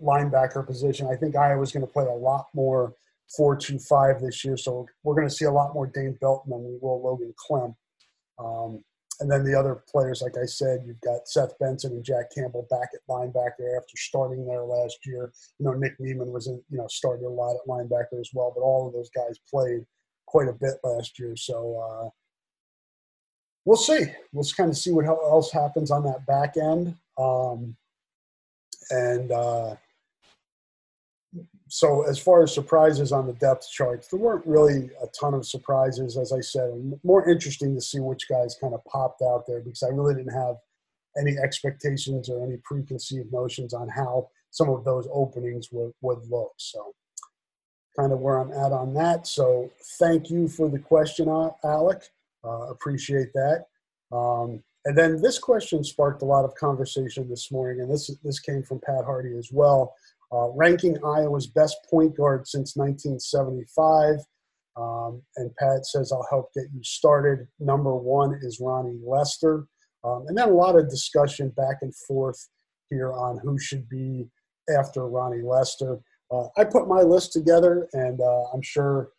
linebacker position. I think Iowa's going to play a lot more 4-2-5 this year, so we're going to see a lot more Dane Belton than we will Logan Klemp. Um, and then the other players, like I said, you've got Seth Benson and Jack Campbell back at linebacker after starting there last year. You know, Nick Niemann was in, you know, started a lot at linebacker as well, but all of those guys played quite a bit last year. So uh, we'll see. We'll kind of see what else happens on that back end. Um, and uh, so as far as surprises on the depth charts, there weren't really a ton of surprises. As I said, more interesting to see which guys kind of popped out there because I really didn't have any expectations or any preconceived notions on how some of those openings would, would look. So kind of where I'm at on that. So thank you for the question, Alec. Uh, appreciate that. Um, and then this question sparked a lot of conversation this morning, and this this came from Pat Hardy as well uh, ranking Iowa's best point guard since 1975. Um, and Pat says, I'll help get you started. Number one is Ronnie Lester. Um, and then a lot of discussion back and forth here on who should be after Ronnie Lester. Uh, I put my list together, and uh, I'm sure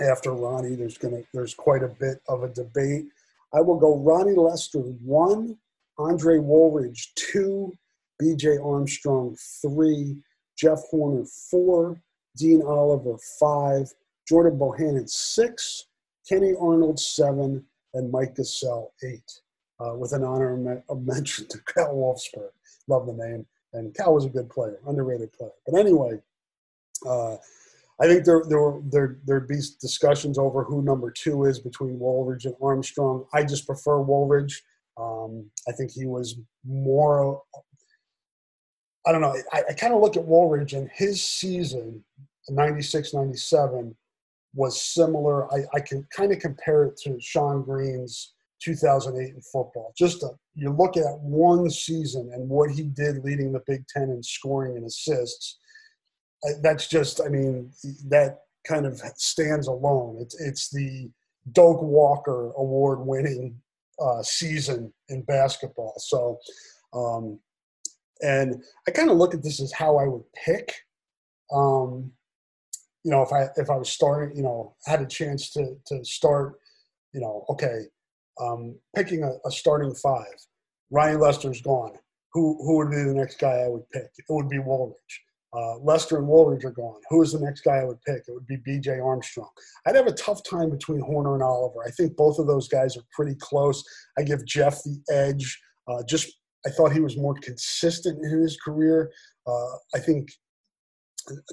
after Ronnie, there's gonna there's quite a bit of a debate. I will go Ronnie Lester one, Andre Woolridge two, BJ Armstrong, three. Jeff Horner, four. Dean Oliver, five. Jordan Bohannon, six. Kenny Arnold, seven. And Mike Gesell, eight. Uh, with an honor of mention to Cal Wulfsberg. Love the name. And Cal was a good player, underrated player. But anyway, uh, I think there there there there'd be discussions over who number two is between Woolridge and Armstrong. I just prefer Woolridge. Um, I think he was more I don't know. I, I kind of look at Woolridge and his season, 96 97, was similar. I, I can kind of compare it to Shonn Greene's 2008 in football. Just a, you look at one season and what he did leading the Big Ten in scoring and assists. That's just, I mean, that kind of stands alone. It's, it's the Doak Walker award winning uh, season in basketball. So, um, and I kind of look at this as how I would pick. Um, you know, if I if I was starting, you know, had a chance to to start, you know, okay, um, picking a, a starting five. Ryan Lester's gone. Who who would be the next guy I would pick? It would be Woolridge. Uh, Lester and Woolridge are gone. Who is the next guy I would pick? It would be B.J. Armstrong. I'd have a tough time between Horner and Oliver. I think both of those guys are pretty close. I give Jeff the edge uh, just I thought he was more consistent in his career. Uh, I think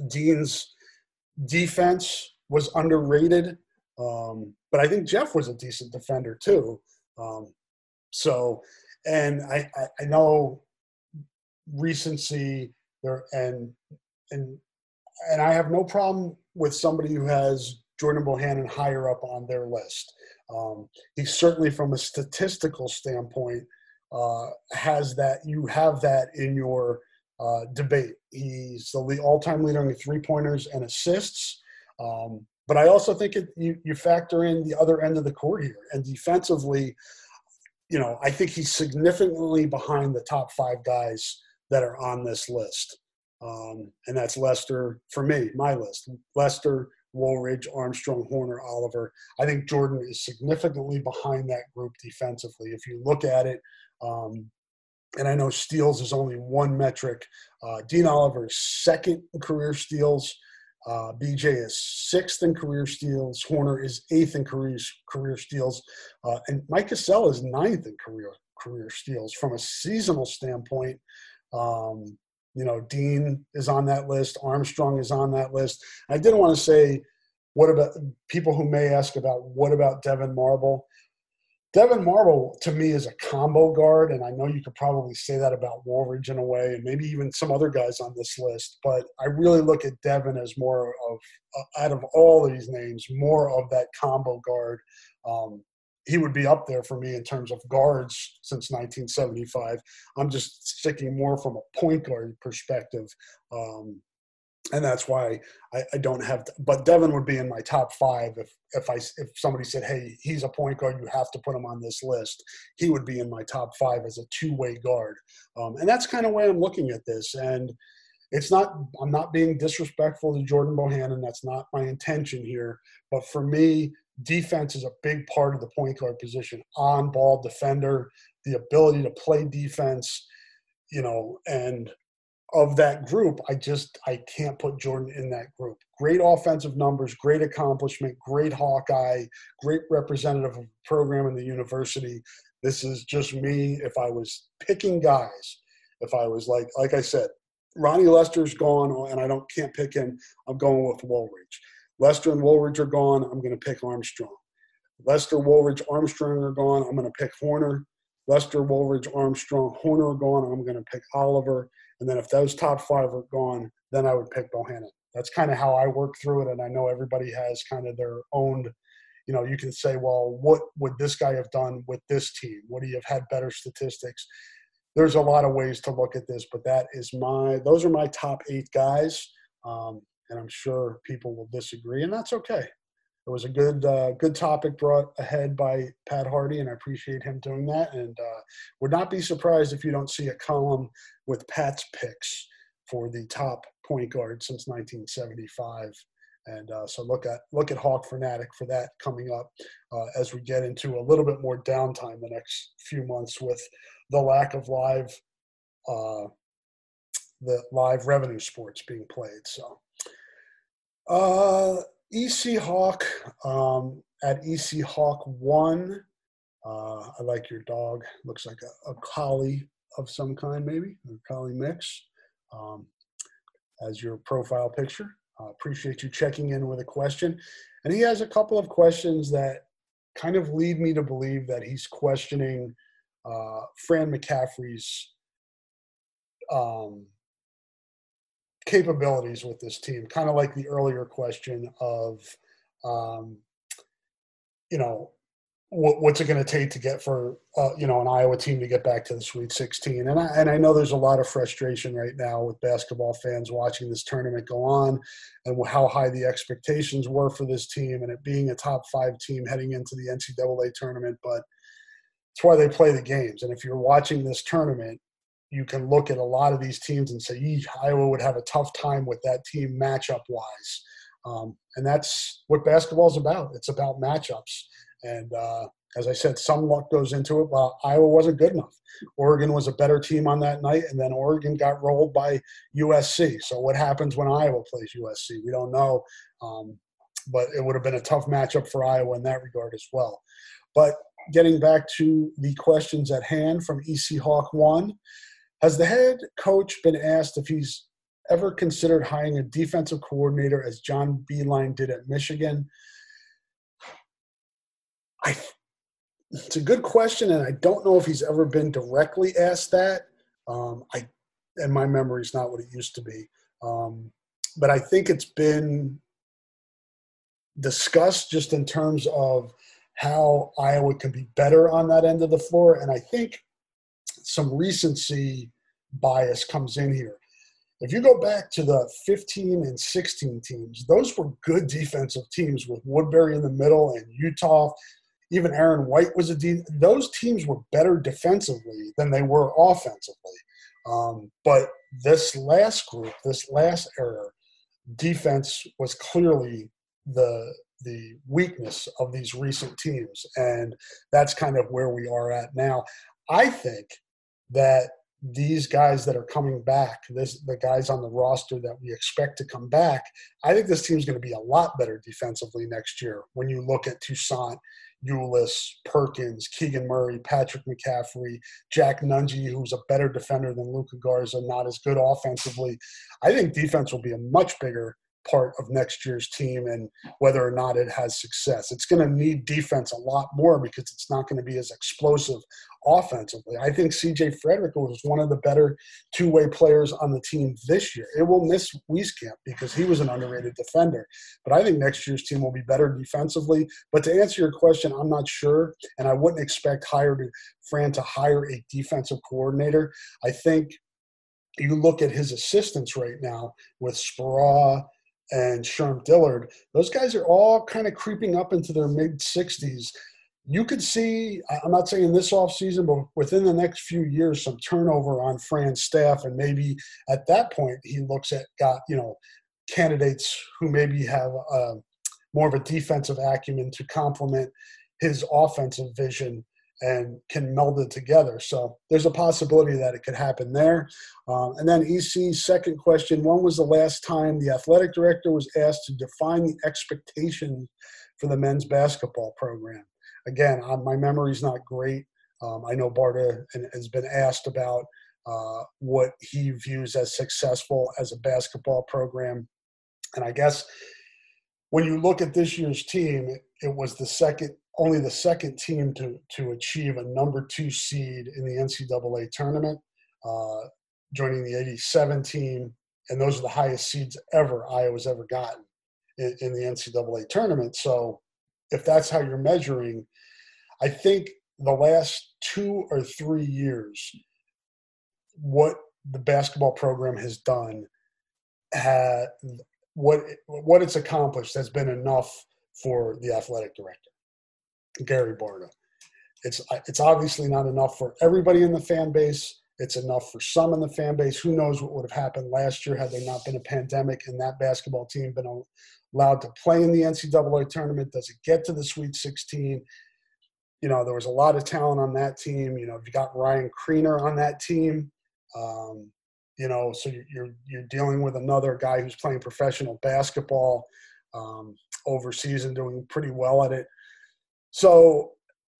Dean's defense was underrated, um, but I think Jeff was a decent defender too. Um, so, and I, I, I know recency there and and and I have no problem with somebody who has Jordan Bohannon higher up on their list. Um, he's certainly, from a statistical standpoint, uh, has that you have that in your uh, debate. He's the all-time leader in three pointers and assists. Um, but I also think it, you, you factor in the other end of the court here. And defensively, you know, I think he's significantly behind the top five guys that are on this list. Um, and that's Lester, for me, my list. Lester, Woolridge, Armstrong, Horner, Oliver. I think Jordan is significantly behind that group defensively. If you look at it, um, and I know steals is only one metric. Uh, Dean Oliver is second in career steals. Uh, BJ is sixth in career steals. Horner is eighth in career career steals, uh, and Mike Gesell is ninth in career career steals. From a seasonal standpoint, um, you know Dean is on that list. Armstrong is on that list. I didn't want to say what about people who may ask about what about Devyn Marble. Devyn Marble to me is a combo guard, and I know you could probably say that about Woolridge in a way, and maybe even some other guys on this list. But I really look at Devyn as more of, uh, out of all these names, more of that combo guard. Um, he would be up there for me in terms of guards since 1975. I'm just sticking more from a point guard perspective. Um, and that's why I, I, don't have. To, but Devyn would be in my top five if if I if somebody said, "Hey, he's a point guard, you have to put him on this list." He would be in my top five as a two way guard, um, and that's kind of way I'm looking at this. And it's not I'm not being disrespectful to Jordan Bohannon. That's not my intention here. But for me, defense is a big part of the point guard position. On ball defender, the ability to play defense, you know, and of that group, I just I can't put Jordan in that group. Great offensive numbers, great accomplishment, great Hawkeye, great representative of program in the university. This is just me. If I was picking guys, if I was like like I said, Ronnie Lester's gone, and I don't can't pick him. I'm going with Woolridge. Lester and Woolridge are gone. I'm going to pick Armstrong. Lester, Woolridge, Armstrong are gone. I'm going to pick Horner. Lester, Woolridge, Armstrong, Horner are gone. I'm going to pick Oliver. And then if those top five are gone, then I would pick Bohannon. That's kind of how I work through it. And I know everybody has kind of their own, you know, you can say, well, what would this guy have done with this team? Would he have had better statistics? There's a lot of ways to look at this, but that is my, those are my top eight guys. Um, and I'm sure people will disagree, and that's okay. It was a good uh, good topic brought ahead by Pat Hardy, and I appreciate him doing that. And uh, would not be surprised if you don't see a column with Pat's picks for the top point guard since 1975. And uh, so look at look at Hawk Fanatic for that coming up uh, as we get into a little bit more downtime the next few months with the lack of live uh, the live revenue sports being played. So uh, EC Hawk um, at EC Hawk one. Uh, I like your dog. Looks like a, a collie of some kind, maybe a collie mix. Um, as your profile picture. Uh, appreciate you checking in with a question. And he has a couple of questions that kind of lead me to believe that he's questioning uh, Fran McCaffery's um, capabilities with this team, kind of like the earlier question of, um, you know, what, what's it going to take to get for uh, you know an Iowa team to get back to the Sweet 16? And I, and I know there's a lot of frustration right now with basketball fans watching this tournament go on, and how high the expectations were for this team, and it being a top five team heading into the NCAA tournament. But it's why they play the games. And if you're watching this tournament, you can look at a lot of these teams and say, Iowa would have a tough time with that team matchup wise. Um, and that's what basketball is about. It's about matchups. And uh, as I said, some luck goes into it. Well, Iowa wasn't good enough. Oregon was a better team on that night, and then Oregon got rolled by USC. So what happens when Iowa plays USC? We don't know. Um, but it would have been a tough matchup for Iowa in that regard as well. But getting back to the questions at hand from EC Hawk One, has the head coach been asked if he's ever considered hiring a defensive coordinator as John Beilein did at Michigan? I, it's a good question, and I don't know if he's ever been directly asked that. Um, I, and my memory is not what it used to be. Um, but I think it's been discussed just in terms of how Iowa can be better on that end of the floor. And I think some recency bias comes in here. If you go back to the 15 and 16 teams, those were good defensive teams with Woodbury in the middle and Uthoff. Even Aaron White was a de- those teams were better defensively than they were offensively. Um, but this last group, this last era, defense was clearly the the weakness of these recent teams, and that's kind of where we are at now. I think that these guys that are coming back, this the guys on the roster that we expect to come back, I think this team's going to be a lot better defensively next year. When you look at Toussaint, Ulis, Perkins, Keegan Murray, Patrick McCaffery, Jack Nunge, who's a better defender than Luka Garza, not as good offensively. I think defense will be a much bigger part of next year's team and whether or not it has success. It's going to need defense a lot more because it's not going to be as explosive offensively. I think CJ Fredrick was one of the better two way players on the team this year. It will miss Wieskamp because he was an underrated defender. But I think next year's team will be better defensively. But to answer your question, I'm not sure. And I wouldn't expect hire to, Fran to hire a defensive coordinator. I think you look at his assistants right now with Speraw and Sherm Dillard, those guys are all kind of creeping up into their mid 60s. You could see, I'm not saying this offseason, but within the next few years, some turnover on Fran's staff. And maybe at that point, he looks at, got, you know, candidates who maybe have uh, more of a defensive acumen to complement his offensive vision and can meld it together. So there's a possibility that it could happen there. Um, and then EC's second question when was the last time the athletic director was asked to define the expectation for the men's basketball program? Again, uh, my memory is not great. Um, I know Barta has been asked about uh, what he views as successful as a basketball program. And I guess when you look at this year's team, it was the second only the second team to to achieve a number two seed in the NCAA tournament, uh, joining the 87 team, and those are the highest seeds ever Iowa's ever gotten in, in the NCAA tournament. So, if that's how you're measuring, I think the last two or three years, what the basketball program has done, had what what it's accomplished has been enough for the athletic director. Gary Barta. It's it's obviously not enough for everybody in the fan base. It's enough for some in the fan base. Who knows what would have happened last year had there not been a pandemic and that basketball team been allowed to play in the NCAA tournament? Does it get to the Sweet 16? You know, there was a lot of talent on that team. You know, you got Ryan Kriener on that team. Um, you know, so you're you're dealing with another guy who's playing professional basketball um, overseas and doing pretty well at it. So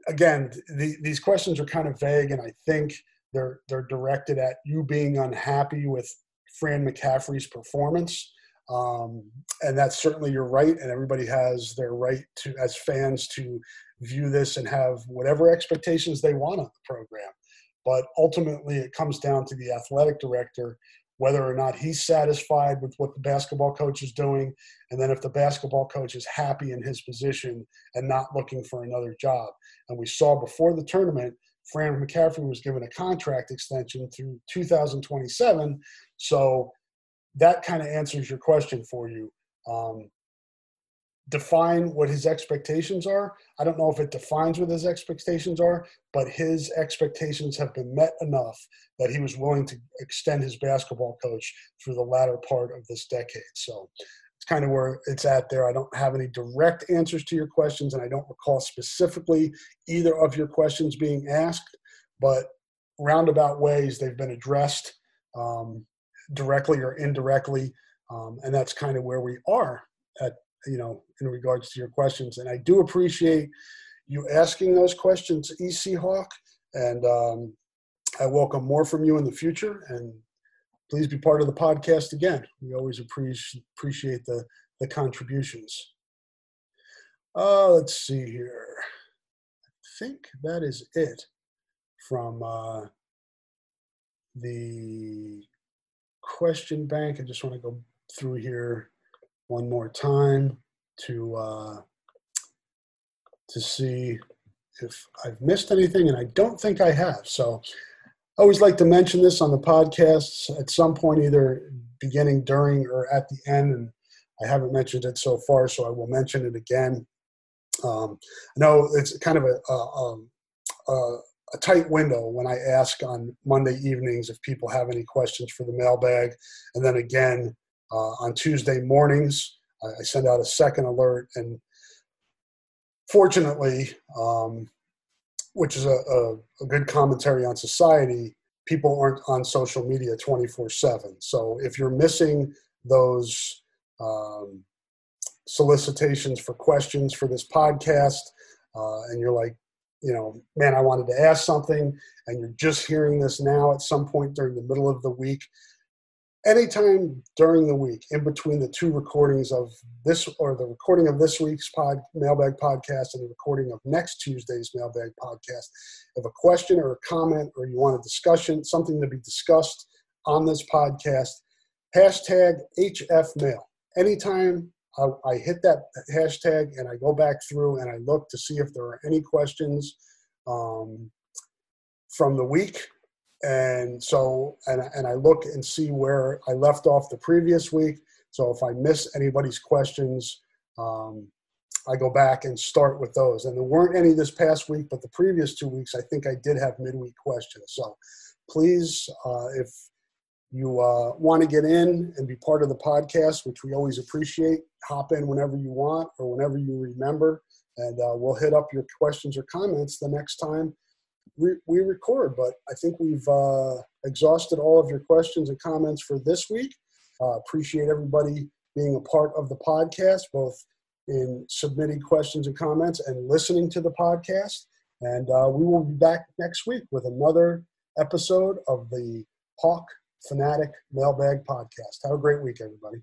again, the, these questions are kind of vague, and I think they're they're directed at you being unhappy with Fran McCaffery's performance. Um, and that's certainly your right, and everybody has their right to, as fans, to view this and have whatever expectations they want on the program. But ultimately, it comes down to the athletic director whether or not he's satisfied with what the basketball coach is doing, and then if the basketball coach is happy in his position and not looking for another job. And we saw before the tournament, Fran McCaffery was given a contract extension through 2027. So that kind of answers your question for you. Um, define what his expectations are. I don't know if it defines what his expectations are, but his expectations have been met enough that he was willing to extend his basketball coach through the latter part of this decade. So it's kind of where it's at there. I don't have any direct answers to your questions, and I don't recall specifically either of your questions being asked, but roundabout ways they've been addressed um, directly or indirectly. Um, and that's kind of where we are you know, in regards to your questions. And I do appreciate you asking those questions, EC Hawk, and um, I welcome more from you in the future. And please be part of the podcast again. We always appreciate appreciate the the contributions. Uh, let's see here. I think that is it from uh, the question bank. I just want to go through here one more time to uh, to see if I've missed anything, and I don't think I have. So I always like to mention this on the podcasts at some point, either beginning, during, or at the end, and I haven't mentioned it so far, so I will mention it again. Um, I know it's kind of a, a, a, a tight window when I ask on Monday evenings if people have any questions for the mailbag, and then again on Tuesday mornings, I, I, send out a second alert, and fortunately, um, which is a, a, a, good commentary on society, people aren't on social media 24 7. So if you're missing those um, solicitations for questions for this podcast, uh, and you're like, you know, man, I wanted to ask something, and you're just hearing this now at some point during the middle of the week, anytime during the week in between the two recordings of this or the recording of this week's pod mailbag podcast and the recording of next tuesday's mailbag podcast if a question or a comment or you want a discussion something to be discussed on this podcast hashtag hfmail anytime I, I hit that hashtag and i go back through and i look to see if there are any questions um, from the week and so and, and i look and see where i left off the previous week. So if i miss anybody's questions um, i go back and start with those. And there weren't any this past week but the previous two weeks i think i did have midweek questions. So please uh, if you uh, want to get in and be part of the podcast which we always appreciate hop in whenever you want or whenever you remember. And uh, we'll hit up your questions or comments the next time we, record. But I think we've uh, exhausted all of your questions and comments for this week. Uh, appreciate everybody being a part of the podcast, both in submitting questions and comments and listening to the podcast. And uh, we will be back next week with another episode of the Hawk Fanatic Mailbag Podcast. Have a great week, everybody.